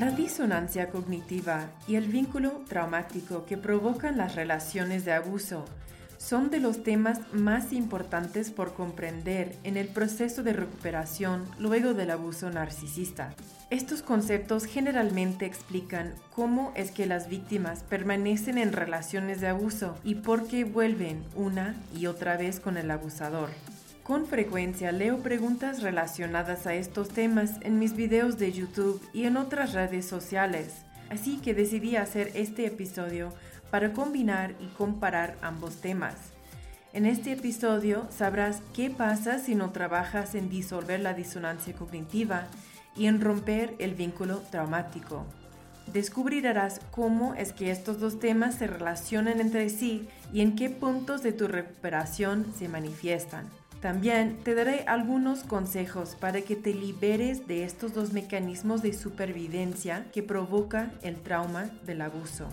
La disonancia cognitiva y el vínculo traumático que provocan las relaciones de abuso son de los temas más importantes por comprender en el proceso de recuperación luego del abuso narcisista. Estos conceptos generalmente explican cómo es que las víctimas permanecen en relaciones de abuso y por qué vuelven una y otra vez con el abusador. Con frecuencia leo preguntas relacionadas a estos temas en mis videos de YouTube y en otras redes sociales, así que decidí hacer este episodio para combinar y comparar ambos temas. En este episodio sabrás qué pasa si no trabajas en disolver la disonancia cognitiva y en romper el vínculo traumático. Descubrirás cómo es que estos dos temas se relacionan entre sí y en qué puntos de tu recuperación se manifiestan. También te daré algunos consejos para que te liberes de estos dos mecanismos de supervivencia que provocan el trauma del abuso.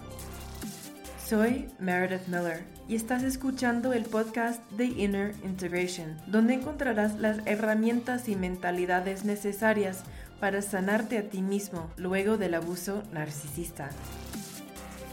Soy Meredith Miller y estás escuchando el podcast The Inner Integration, donde encontrarás las herramientas y mentalidades necesarias para sanarte a ti mismo luego del abuso narcisista.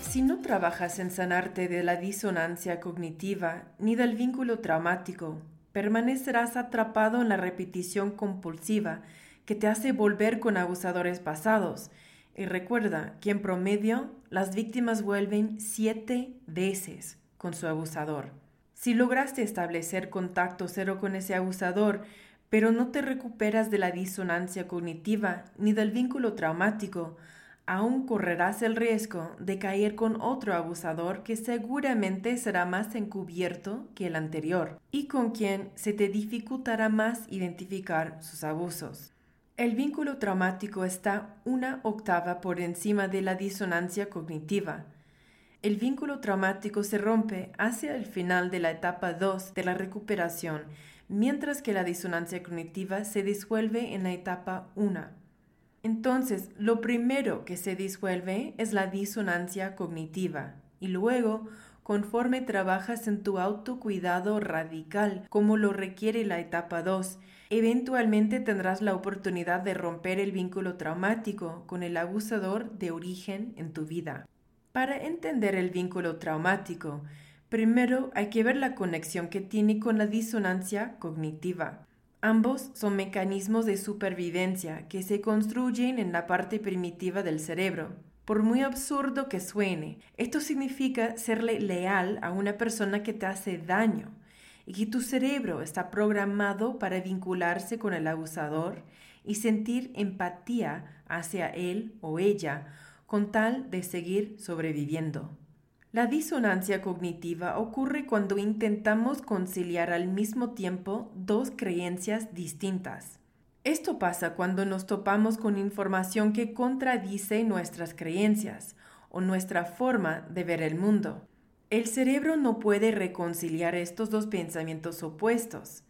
Si no trabajas en sanarte de la disonancia cognitiva ni del vínculo traumático, permanecerás atrapado en la repetición compulsiva que te hace volver con abusadores pasados. Y recuerda que en promedio las víctimas vuelven siete veces con su abusador. Si lograste establecer contacto cero con ese abusador, pero no te recuperas de la disonancia cognitiva ni del vínculo traumático, aún correrás el riesgo de caer con otro abusador que seguramente será más encubierto que el anterior y con quien se te dificultará más identificar sus abusos. El vínculo traumático está una octava por encima de la disonancia cognitiva. El vínculo traumático se rompe hacia el final de la etapa 2 de la recuperación, mientras que la disonancia cognitiva se disuelve en la etapa 1. Entonces, lo primero que se disuelve es la disonancia cognitiva y luego, conforme trabajas en tu autocuidado radical, como lo requiere la etapa 2, eventualmente tendrás la oportunidad de romper el vínculo traumático con el abusador de origen en tu vida. Para entender el vínculo traumático, primero hay que ver la conexión que tiene con la disonancia cognitiva. Ambos son mecanismos de supervivencia que se construyen en la parte primitiva del cerebro. Por muy absurdo que suene, esto significa serle leal a una persona que te hace daño y que tu cerebro está programado para vincularse con el abusador y sentir empatía hacia él o ella con tal de seguir sobreviviendo. La disonancia cognitiva ocurre cuando intentamos conciliar al mismo tiempo dos creencias distintas. Esto pasa cuando nos topamos con información que contradice nuestras creencias o nuestra forma de ver el mundo. El cerebro no puede reconciliar estos dos pensamientos opuestos.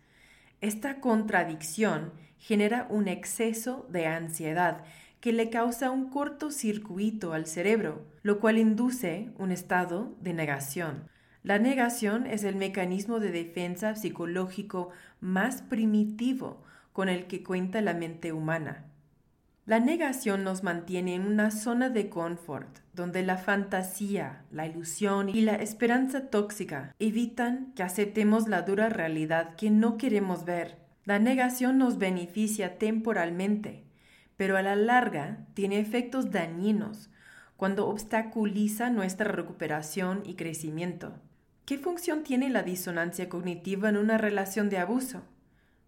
Esta contradicción genera un exceso de ansiedad que le causa un cortocircuito al cerebro, lo cual induce un estado de negación. La negación es el mecanismo de defensa psicológico más primitivo con el que cuenta la mente humana. La negación nos mantiene en una zona de confort, donde la fantasía, la ilusión y la esperanza tóxica evitan que aceptemos la dura realidad que no queremos ver. La negación nos beneficia temporalmente, pero a la larga tiene efectos dañinos cuando obstaculiza nuestra recuperación y crecimiento. ¿Qué función tiene la disonancia cognitiva en una relación de abuso?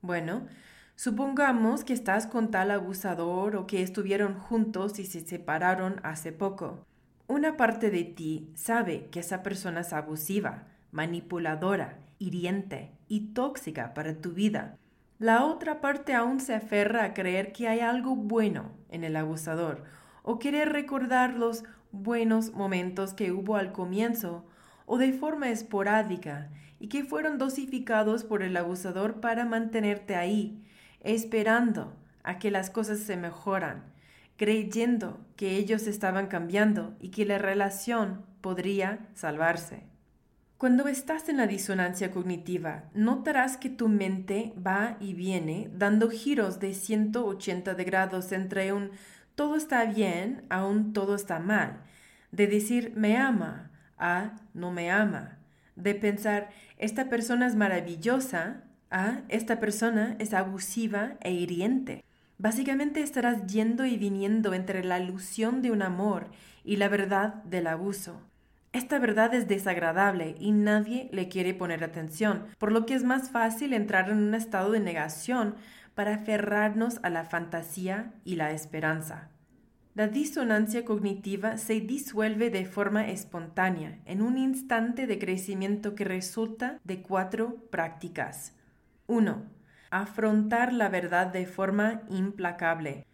Bueno, supongamos que estás con tal abusador o que estuvieron juntos y se separaron hace poco. Una parte de ti sabe que esa persona es abusiva, manipuladora, hiriente y tóxica para tu vida la otra parte aún se aferra a creer que hay algo bueno en el abusador o quiere recordar los buenos momentos que hubo al comienzo o de forma esporádica y que fueron dosificados por el abusador para mantenerte ahí, esperando a que las cosas se mejoran, creyendo que ellos estaban cambiando y que la relación podría salvarse. Cuando estás en la disonancia cognitiva, notarás que tu mente va y viene dando giros de 180 grados entre un todo está bien, aún todo está mal, de decir me ama a no me ama, de pensar esta persona es maravillosa a esta persona es abusiva e hiriente. Básicamente estarás yendo y viniendo entre la ilusión de un amor y la verdad del abuso. Esta verdad es desagradable y nadie le quiere poner atención, por lo que es más fácil entrar en un estado de negación para aferrarnos a la fantasía y la esperanza. La disonancia cognitiva se disuelve de forma espontánea en un instante de crecimiento que resulta de cuatro prácticas. 1. Afrontar la verdad de forma implacable.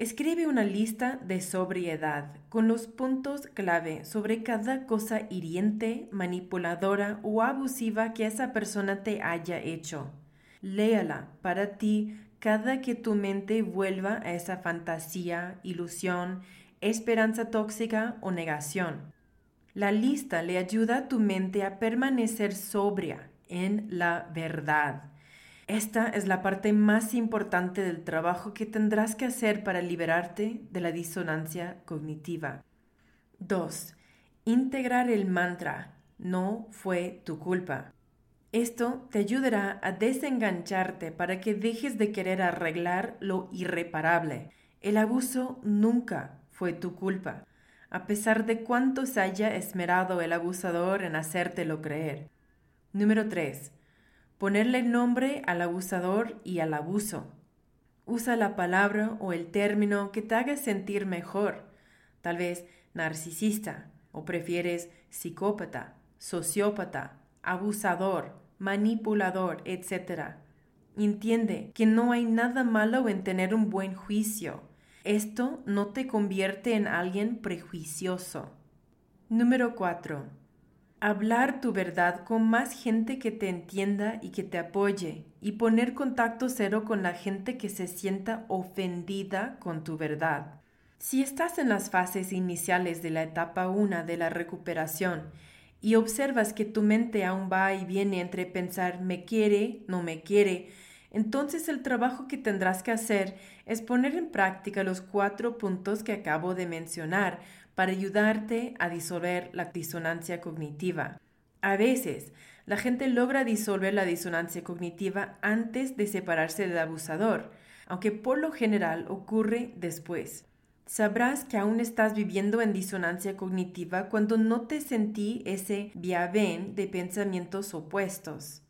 Escribe una lista de sobriedad con los puntos clave sobre cada cosa hiriente, manipuladora o abusiva que esa persona te haya hecho. Léala para ti cada que tu mente vuelva a esa fantasía, ilusión, esperanza tóxica o negación. La lista le ayuda a tu mente a permanecer sobria en la verdad. Esta es la parte más importante del trabajo que tendrás que hacer para liberarte de la disonancia cognitiva. 2. Integrar el mantra. No fue tu culpa. Esto te ayudará a desengancharte para que dejes de querer arreglar lo irreparable. El abuso nunca fue tu culpa, a pesar de cuánto se haya esmerado el abusador en hacértelo creer. Número 3. Ponerle nombre al abusador y al abuso. Usa la palabra o el término que te haga sentir mejor. Tal vez narcisista o prefieres psicópata, sociópata, abusador, manipulador, etc. Entiende que no hay nada malo en tener un buen juicio. Esto no te convierte en alguien prejuicioso. Número 4. Hablar tu verdad con más gente que te entienda y que te apoye y poner contacto cero con la gente que se sienta ofendida con tu verdad. Si estás en las fases iniciales de la etapa 1 de la recuperación y observas que tu mente aún va y viene entre pensar me quiere, no me quiere, entonces el trabajo que tendrás que hacer es poner en práctica los cuatro puntos que acabo de mencionar para ayudarte a disolver la disonancia cognitiva. A veces, la gente logra disolver la disonancia cognitiva antes de separarse del abusador, aunque por lo general ocurre después. Sabrás que aún estás viviendo en disonancia cognitiva cuando no te sentí ese viaven de pensamientos opuestos.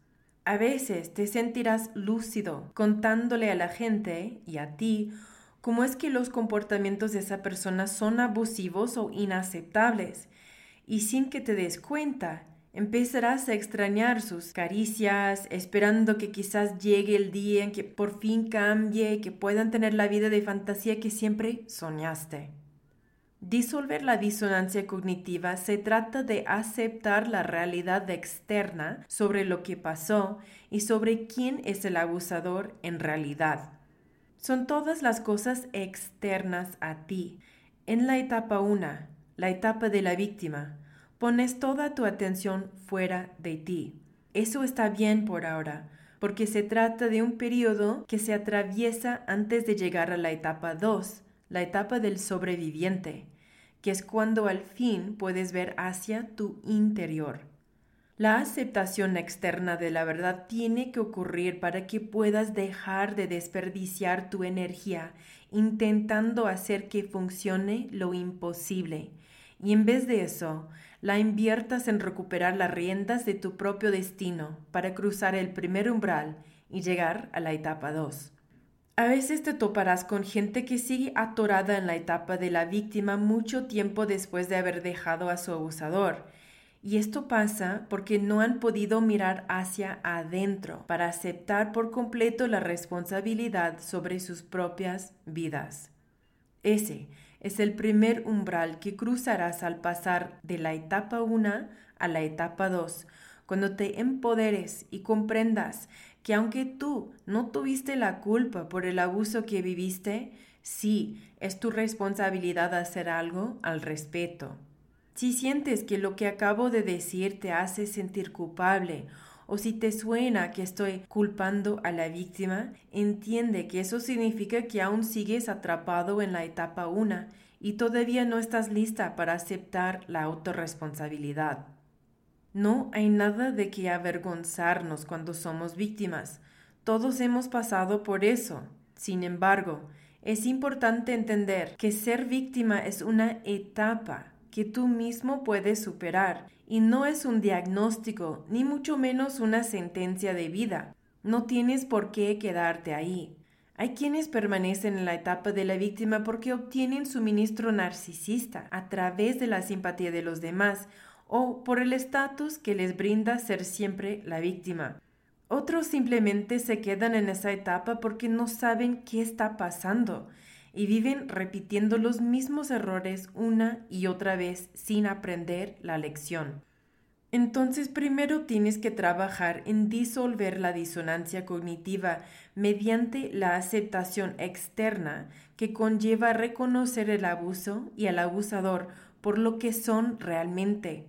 A veces te sentirás lúcido contándole a la gente y a ti cómo es que los comportamientos de esa persona son abusivos o inaceptables y sin que te des cuenta Empezarás a extrañar sus caricias, esperando que quizás llegue el día en que por fin cambie y que puedan tener la vida de fantasía que siempre soñaste. Disolver la disonancia cognitiva se trata de aceptar la realidad externa sobre lo que pasó y sobre quién es el abusador en realidad. Son todas las cosas externas a ti. En la etapa 1, la etapa de la víctima, pones toda tu atención fuera de ti. Eso está bien por ahora, porque se trata de un periodo que se atraviesa antes de llegar a la etapa 2, la etapa del sobreviviente, que es cuando al fin puedes ver hacia tu interior. La aceptación externa de la verdad tiene que ocurrir para que puedas dejar de desperdiciar tu energía intentando hacer que funcione lo imposible y en vez de eso, la inviertas en recuperar las riendas de tu propio destino para cruzar el primer umbral y llegar a la etapa 2. A veces te toparás con gente que sigue atorada en la etapa de la víctima mucho tiempo después de haber dejado a su abusador. Y esto pasa porque no han podido mirar hacia adentro para aceptar por completo la responsabilidad sobre sus propias vidas. Ese es el primer umbral que cruzarás al pasar de la etapa 1 a la etapa 2, cuando te empoderes y comprendas que aunque tú no tuviste la culpa por el abuso que viviste, sí es tu responsabilidad hacer algo al respecto. Si sientes que lo que acabo de decir te hace sentir culpable o si te suena que estoy culpando a la víctima, entiende que eso significa que aún sigues atrapado en la etapa 1 y todavía no estás lista para aceptar la autorresponsabilidad. No hay nada de que avergonzarnos cuando somos víctimas. Todos hemos pasado por eso. Sin embargo, es importante entender que ser víctima es una etapa que tú mismo puedes superar y no es un diagnóstico ni mucho menos una sentencia de vida. No tienes por qué quedarte ahí. Hay quienes permanecen en la etapa de la víctima porque obtienen suministro narcisista a través de la simpatía de los demás o por el estatus que les brinda ser siempre la víctima. Otros simplemente se quedan en esa etapa porque no saben qué está pasando y viven repitiendo los mismos errores una y otra vez sin aprender la lección. Entonces primero tienes que trabajar en disolver la disonancia cognitiva mediante la aceptación externa que conlleva reconocer el abuso y al abusador por lo que son realmente.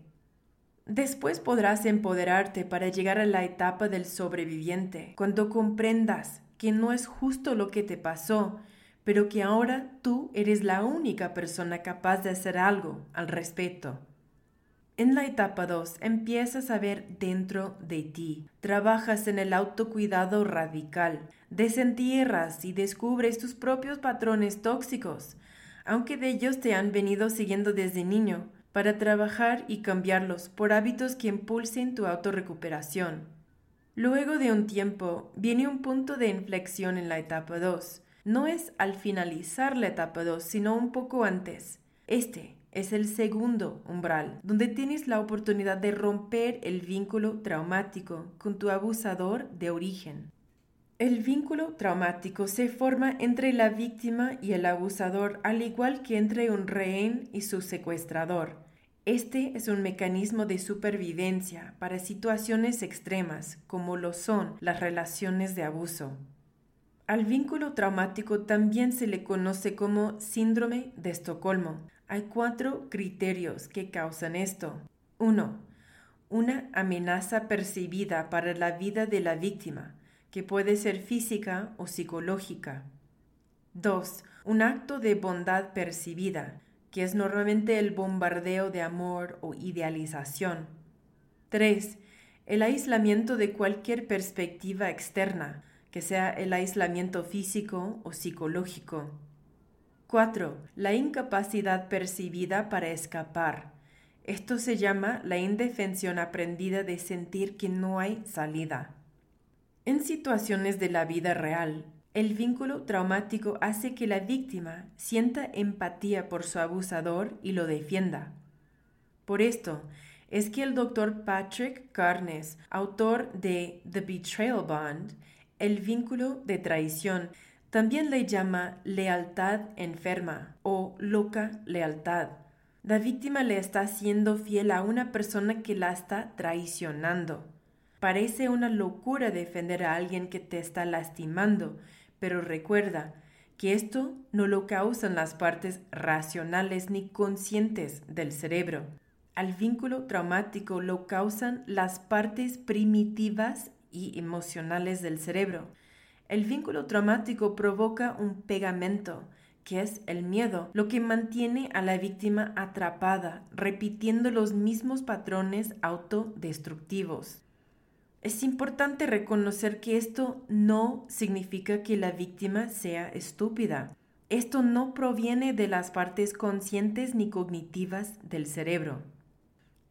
Después podrás empoderarte para llegar a la etapa del sobreviviente, cuando comprendas que no es justo lo que te pasó, pero que ahora tú eres la única persona capaz de hacer algo al respecto. En la etapa 2 empiezas a ver dentro de ti, trabajas en el autocuidado radical, desentierras y descubres tus propios patrones tóxicos, aunque de ellos te han venido siguiendo desde niño, para trabajar y cambiarlos por hábitos que impulsen tu autorrecuperación. Luego de un tiempo viene un punto de inflexión en la etapa 2. No es al finalizar la etapa 2, sino un poco antes. Este es el segundo umbral, donde tienes la oportunidad de romper el vínculo traumático con tu abusador de origen. El vínculo traumático se forma entre la víctima y el abusador, al igual que entre un rehén y su secuestrador. Este es un mecanismo de supervivencia para situaciones extremas, como lo son las relaciones de abuso. Al vínculo traumático también se le conoce como síndrome de Estocolmo. Hay cuatro criterios que causan esto. 1. Una amenaza percibida para la vida de la víctima que puede ser física o psicológica. 2. Un acto de bondad percibida, que es normalmente el bombardeo de amor o idealización. 3. El aislamiento de cualquier perspectiva externa, que sea el aislamiento físico o psicológico. 4. La incapacidad percibida para escapar. Esto se llama la indefensión aprendida de sentir que no hay salida. En situaciones de la vida real, el vínculo traumático hace que la víctima sienta empatía por su abusador y lo defienda. Por esto, es que el doctor Patrick Carnes, autor de The Betrayal Bond, el vínculo de traición, también le llama lealtad enferma o loca lealtad. La víctima le está siendo fiel a una persona que la está traicionando. Parece una locura defender a alguien que te está lastimando, pero recuerda que esto no lo causan las partes racionales ni conscientes del cerebro. Al vínculo traumático lo causan las partes primitivas y emocionales del cerebro. El vínculo traumático provoca un pegamento, que es el miedo, lo que mantiene a la víctima atrapada, repitiendo los mismos patrones autodestructivos. Es importante reconocer que esto no significa que la víctima sea estúpida. Esto no proviene de las partes conscientes ni cognitivas del cerebro.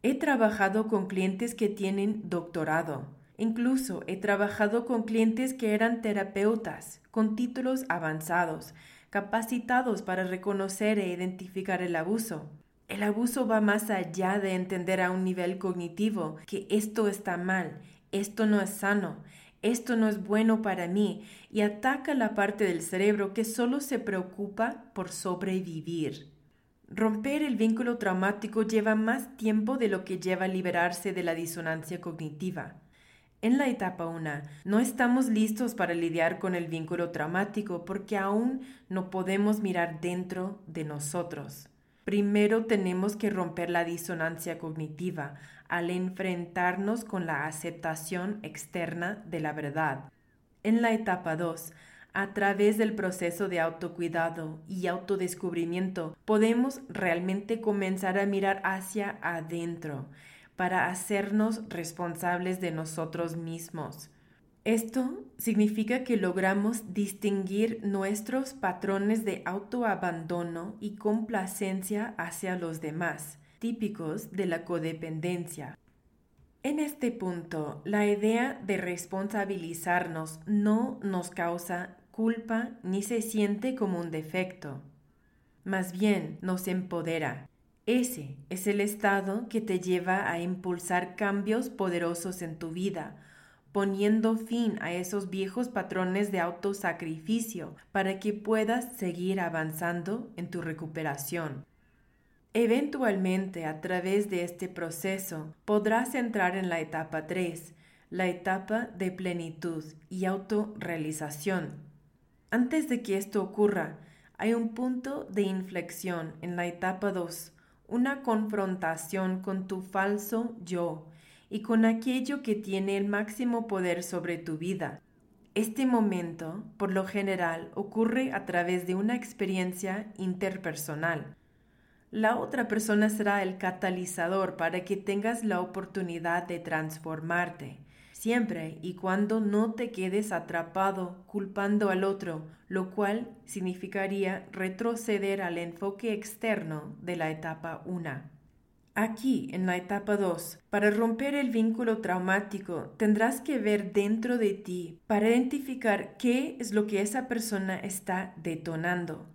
He trabajado con clientes que tienen doctorado. Incluso he trabajado con clientes que eran terapeutas, con títulos avanzados, capacitados para reconocer e identificar el abuso. El abuso va más allá de entender a un nivel cognitivo que esto está mal esto no es sano, esto no es bueno para mí, y ataca la parte del cerebro que solo se preocupa por sobrevivir. Romper el vínculo traumático lleva más tiempo de lo que lleva liberarse de la disonancia cognitiva. En la etapa 1 no estamos listos para lidiar con el vínculo traumático porque aún no podemos mirar dentro de nosotros. Primero tenemos que romper la disonancia cognitiva al enfrentarnos con la aceptación externa de la verdad. En la etapa 2, a través del proceso de autocuidado y autodescubrimiento, podemos realmente comenzar a mirar hacia adentro para hacernos responsables de nosotros mismos. Esto significa que logramos distinguir nuestros patrones de autoabandono y complacencia hacia los demás, típicos de la codependencia. En este punto, la idea de responsabilizarnos no nos causa culpa ni se siente como un defecto. Más bien nos empodera. Ese es el estado que te lleva a impulsar cambios poderosos en tu vida, poniendo fin a esos viejos patrones de autosacrificio para que puedas seguir avanzando en tu recuperación. Eventualmente, a través de este proceso, podrás entrar en la etapa 3, la etapa de plenitud y autorrealización. Antes de que esto ocurra, hay un punto de inflexión en la etapa 2, una confrontación con tu falso yo y con aquello que tiene el máximo poder sobre tu vida. Este momento, por lo general, ocurre a través de una experiencia interpersonal la otra persona será el catalizador para que tengas la oportunidad de transformarte, siempre y cuando no te quedes atrapado culpando al otro, lo cual significaría retroceder al enfoque externo de la etapa 1. Aquí, en la etapa 2, para romper el vínculo traumático, tendrás que ver dentro de ti para identificar qué es lo que esa persona está detonando.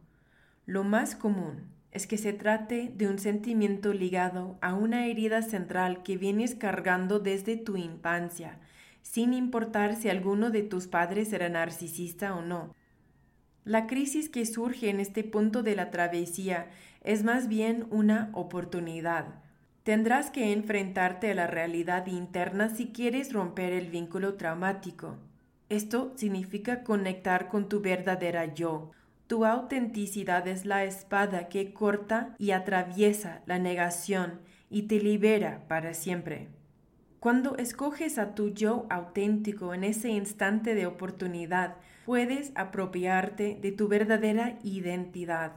Lo más común es que se trate de un sentimiento ligado a una herida central que vienes cargando desde tu infancia, sin importar si alguno de tus padres era narcisista o no. La crisis que surge en este punto de la travesía es más bien una oportunidad. Tendrás que enfrentarte a la realidad interna si quieres romper el vínculo traumático. Esto significa conectar con tu verdadera yo, tu autenticidad es la espada que corta y atraviesa la negación y te libera para siempre. Cuando escoges a tu yo auténtico en ese instante de oportunidad, puedes apropiarte de tu verdadera identidad.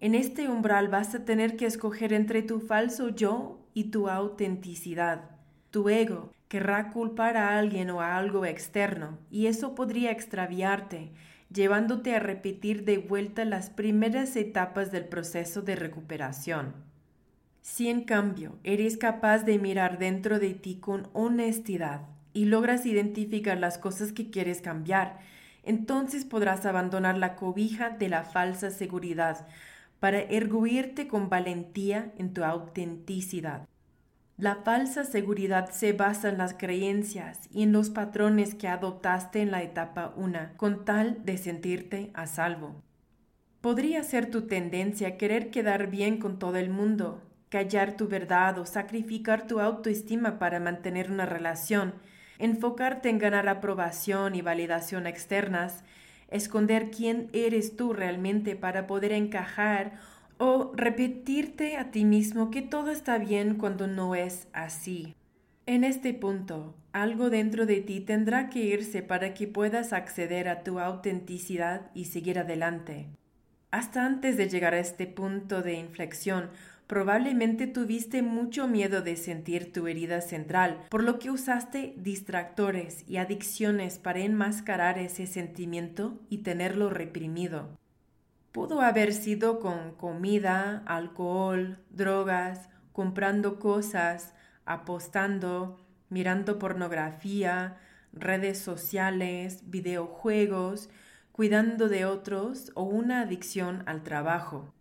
En este umbral vas a tener que escoger entre tu falso yo y tu autenticidad. Tu ego querrá culpar a alguien o a algo externo, y eso podría extraviarte llevándote a repetir de vuelta las primeras etapas del proceso de recuperación. Si en cambio eres capaz de mirar dentro de ti con honestidad y logras identificar las cosas que quieres cambiar, entonces podrás abandonar la cobija de la falsa seguridad para erguirte con valentía en tu autenticidad. La falsa seguridad se basa en las creencias y en los patrones que adoptaste en la etapa 1 con tal de sentirte a salvo. Podría ser tu tendencia querer quedar bien con todo el mundo, callar tu verdad o sacrificar tu autoestima para mantener una relación, enfocarte en ganar aprobación y validación externas, esconder quién eres tú realmente para poder encajar o repetirte a ti mismo que todo está bien cuando no es así. En este punto, algo dentro de ti tendrá que irse para que puedas acceder a tu autenticidad y seguir adelante. Hasta antes de llegar a este punto de inflexión, probablemente tuviste mucho miedo de sentir tu herida central, por lo que usaste distractores y adicciones para enmascarar ese sentimiento y tenerlo reprimido. Pudo haber sido con comida, alcohol, drogas, comprando cosas, apostando, mirando pornografía, redes sociales, videojuegos, cuidando de otros o una adicción al trabajo.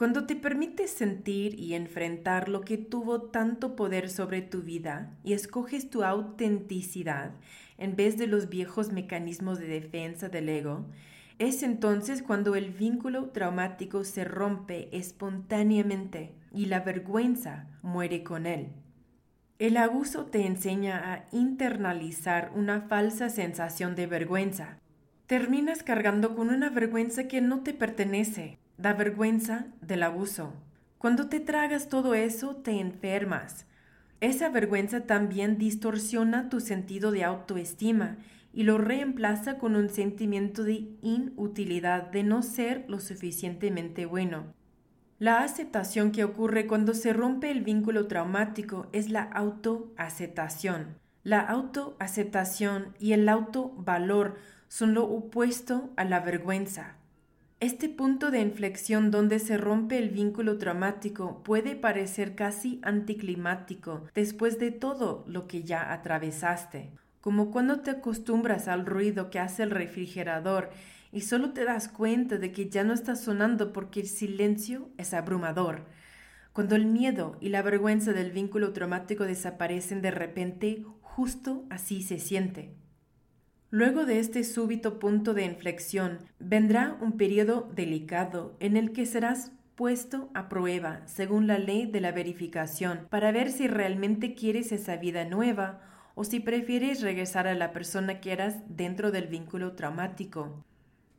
Cuando te permites sentir y enfrentar lo que tuvo tanto poder sobre tu vida y escoges tu autenticidad en vez de los viejos mecanismos de defensa del ego, es entonces cuando el vínculo traumático se rompe espontáneamente y la vergüenza muere con él. El abuso te enseña a internalizar una falsa sensación de vergüenza. Terminas cargando con una vergüenza que no te pertenece, la vergüenza del abuso. Cuando te tragas todo eso, te enfermas. Esa vergüenza también distorsiona tu sentido de autoestima y lo reemplaza con un sentimiento de inutilidad, de no ser lo suficientemente bueno. La aceptación que ocurre cuando se rompe el vínculo traumático es la autoaceptación. La autoaceptación y el autovalor son lo opuesto a la vergüenza. Este punto de inflexión donde se rompe el vínculo traumático puede parecer casi anticlimático después de todo lo que ya atravesaste, como cuando te acostumbras al ruido que hace el refrigerador y solo te das cuenta de que ya no está sonando porque el silencio es abrumador. Cuando el miedo y la vergüenza del vínculo traumático desaparecen de repente, justo así se siente. Luego de este súbito punto de inflexión, vendrá un periodo delicado en el que serás puesto a prueba según la ley de la verificación para ver si realmente quieres esa vida nueva o si prefieres regresar a la persona que eras dentro del vínculo traumático.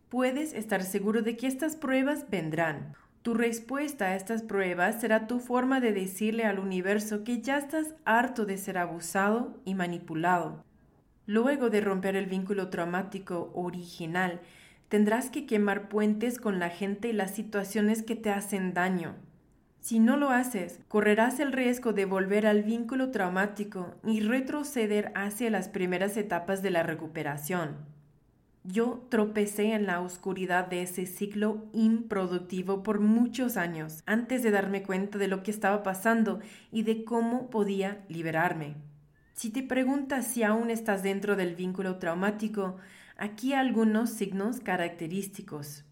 Puedes estar seguro de que estas pruebas vendrán. Tu respuesta a estas pruebas será tu forma de decirle al universo que ya estás harto de ser abusado y manipulado. Luego de romper el vínculo traumático original, tendrás que quemar puentes con la gente y las situaciones que te hacen daño. Si no lo haces, correrás el riesgo de volver al vínculo traumático y retroceder hacia las primeras etapas de la recuperación. Yo tropecé en la oscuridad de ese ciclo improductivo por muchos años antes de darme cuenta de lo que estaba pasando y de cómo podía liberarme. Si te preguntas si aún estás dentro del vínculo traumático, aquí algunos signos característicos.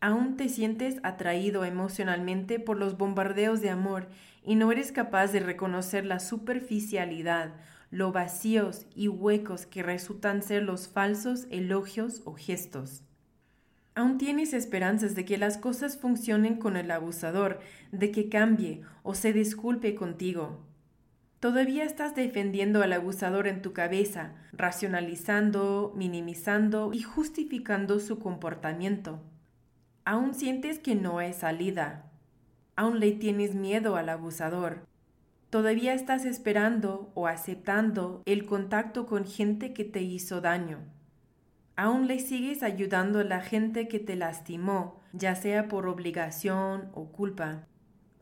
Aún te sientes atraído emocionalmente por los bombardeos de amor y no eres capaz de reconocer la superficialidad lo vacíos y huecos que resultan ser los falsos elogios o gestos. Aún tienes esperanzas de que las cosas funcionen con el abusador, de que cambie o se disculpe contigo. Todavía estás defendiendo al abusador en tu cabeza, racionalizando, minimizando y justificando su comportamiento. Aún sientes que no hay salida. Aún le tienes miedo al abusador. Todavía estás esperando o aceptando el contacto con gente que te hizo daño. Aún le sigues ayudando a la gente que te lastimó, ya sea por obligación o culpa.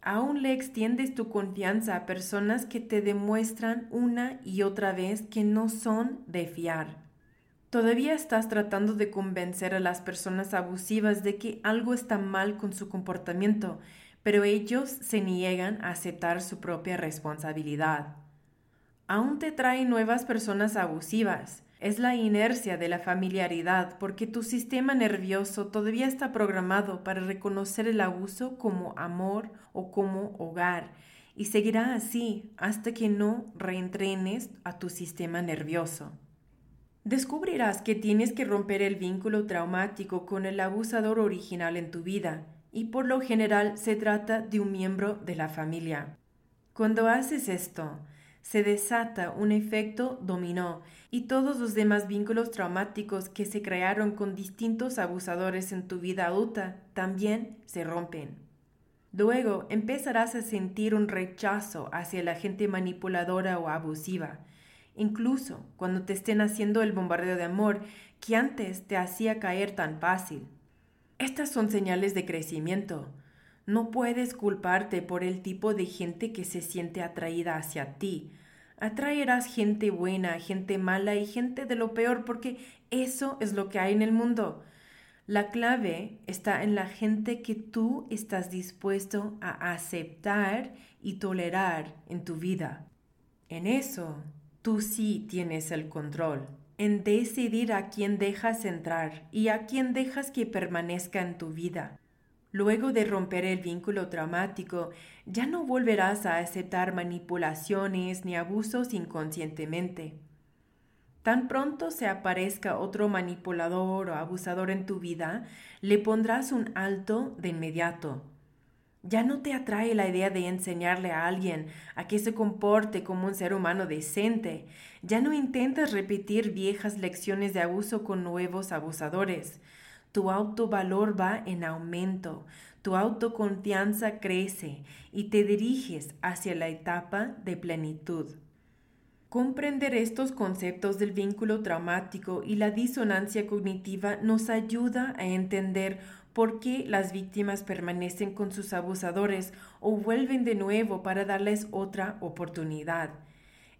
Aún le extiendes tu confianza a personas que te demuestran una y otra vez que no son de fiar. Todavía estás tratando de convencer a las personas abusivas de que algo está mal con su comportamiento pero ellos se niegan a aceptar su propia responsabilidad. Aún te traen nuevas personas abusivas. Es la inercia de la familiaridad porque tu sistema nervioso todavía está programado para reconocer el abuso como amor o como hogar y seguirá así hasta que no reentrenes a tu sistema nervioso. Descubrirás que tienes que romper el vínculo traumático con el abusador original en tu vida y por lo general se trata de un miembro de la familia. Cuando haces esto, se desata un efecto dominó y todos los demás vínculos traumáticos que se crearon con distintos abusadores en tu vida adulta también se rompen. Luego empezarás a sentir un rechazo hacia la gente manipuladora o abusiva, incluso cuando te estén haciendo el bombardeo de amor que antes te hacía caer tan fácil. Estas son señales de crecimiento. No puedes culparte por el tipo de gente que se siente atraída hacia ti. Atraerás gente buena, gente mala y gente de lo peor porque eso es lo que hay en el mundo. La clave está en la gente que tú estás dispuesto a aceptar y tolerar en tu vida. En eso, tú sí tienes el control en decidir a quién dejas entrar y a quién dejas que permanezca en tu vida. Luego de romper el vínculo traumático, ya no volverás a aceptar manipulaciones ni abusos inconscientemente. Tan pronto se aparezca otro manipulador o abusador en tu vida, le pondrás un alto de inmediato. Ya no te atrae la idea de enseñarle a alguien a que se comporte como un ser humano decente. Ya no intentas repetir viejas lecciones de abuso con nuevos abusadores. Tu autovalor va en aumento, tu autoconfianza crece y te diriges hacia la etapa de plenitud. Comprender estos conceptos del vínculo traumático y la disonancia cognitiva nos ayuda a entender por qué las víctimas permanecen con sus abusadores o vuelven de nuevo para darles otra oportunidad.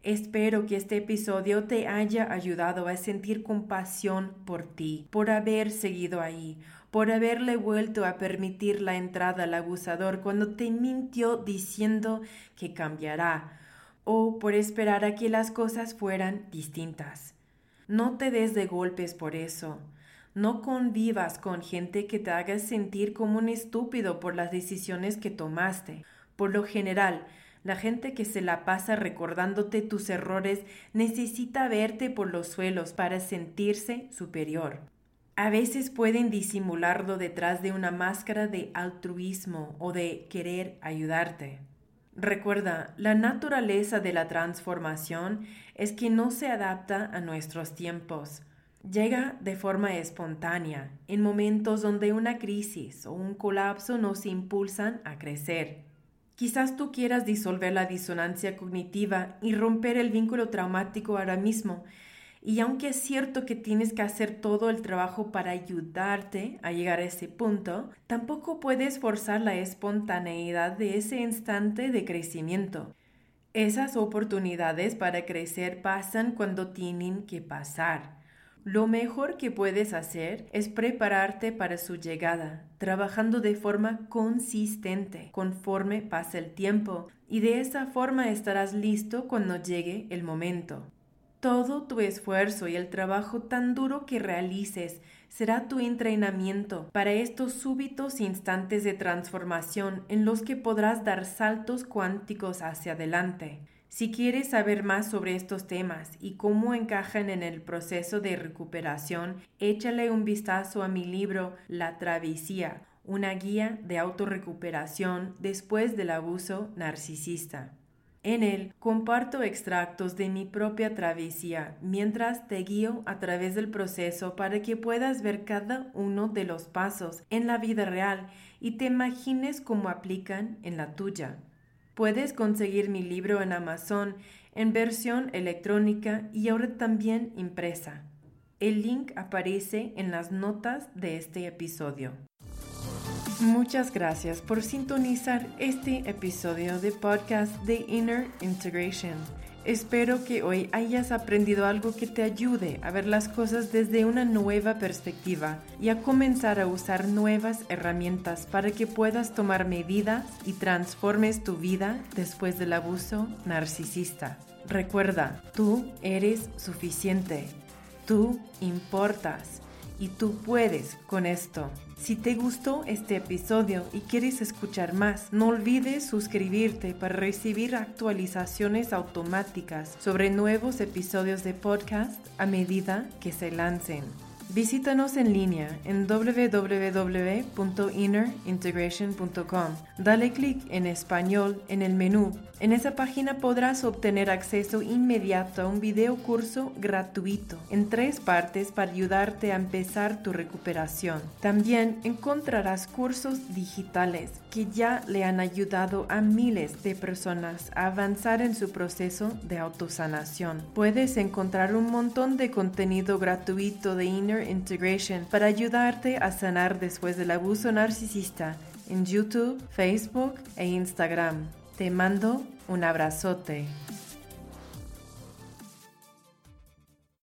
Espero que este episodio te haya ayudado a sentir compasión por ti, por haber seguido ahí, por haberle vuelto a permitir la entrada al abusador cuando te mintió diciendo que cambiará o por esperar a que las cosas fueran distintas. No te des de golpes por eso. No convivas con gente que te haga sentir como un estúpido por las decisiones que tomaste. Por lo general, la gente que se la pasa recordándote tus errores necesita verte por los suelos para sentirse superior. A veces pueden disimularlo detrás de una máscara de altruismo o de querer ayudarte. Recuerda, la naturaleza de la transformación es que no se adapta a nuestros tiempos. Llega de forma espontánea, en momentos donde una crisis o un colapso nos impulsan a crecer. Quizás tú quieras disolver la disonancia cognitiva y romper el vínculo traumático ahora mismo, y aunque es cierto que tienes que hacer todo el trabajo para ayudarte a llegar a ese punto, tampoco puedes forzar la espontaneidad de ese instante de crecimiento. Esas oportunidades para crecer pasan cuando tienen que pasar. Lo mejor que puedes hacer es prepararte para su llegada, trabajando de forma consistente conforme pasa el tiempo, y de esa forma estarás listo cuando llegue el momento. Todo tu esfuerzo y el trabajo tan duro que realices será tu entrenamiento para estos súbitos instantes de transformación en los que podrás dar saltos cuánticos hacia adelante. Si quieres saber más sobre estos temas y cómo encajan en el proceso de recuperación, échale un vistazo a mi libro La Travesía, una guía de autorrecuperación después del abuso narcisista. En él comparto extractos de mi propia travesía mientras te guío a través del proceso para que puedas ver cada uno de los pasos en la vida real y te imagines cómo aplican en la tuya. Puedes conseguir mi libro en Amazon en versión electrónica y ahora también impresa. El link aparece en las notas de este episodio. Muchas gracias por sintonizar este episodio de podcast de Inner Integration. Espero que hoy hayas aprendido algo que te ayude a ver las cosas desde una nueva perspectiva y a comenzar a usar nuevas herramientas para que puedas tomar medidas y transformes tu vida después del abuso narcisista. Recuerda, tú eres suficiente, tú importas y tú puedes con esto. Si te gustó este episodio y quieres escuchar más, no olvides suscribirte para recibir actualizaciones automáticas sobre nuevos episodios de podcast a medida que se lancen. Visítanos en línea en www.innerintegration.com. Dale clic en español en el menú. En esa página podrás obtener acceso inmediato a un video curso gratuito en tres partes para ayudarte a empezar tu recuperación. También encontrarás cursos digitales que ya le han ayudado a miles de personas a avanzar en su proceso de autosanación. Puedes encontrar un montón de contenido gratuito de Inner Integration para ayudarte a sanar después del abuso narcisista en YouTube, Facebook e Instagram. Te mando un abrazote.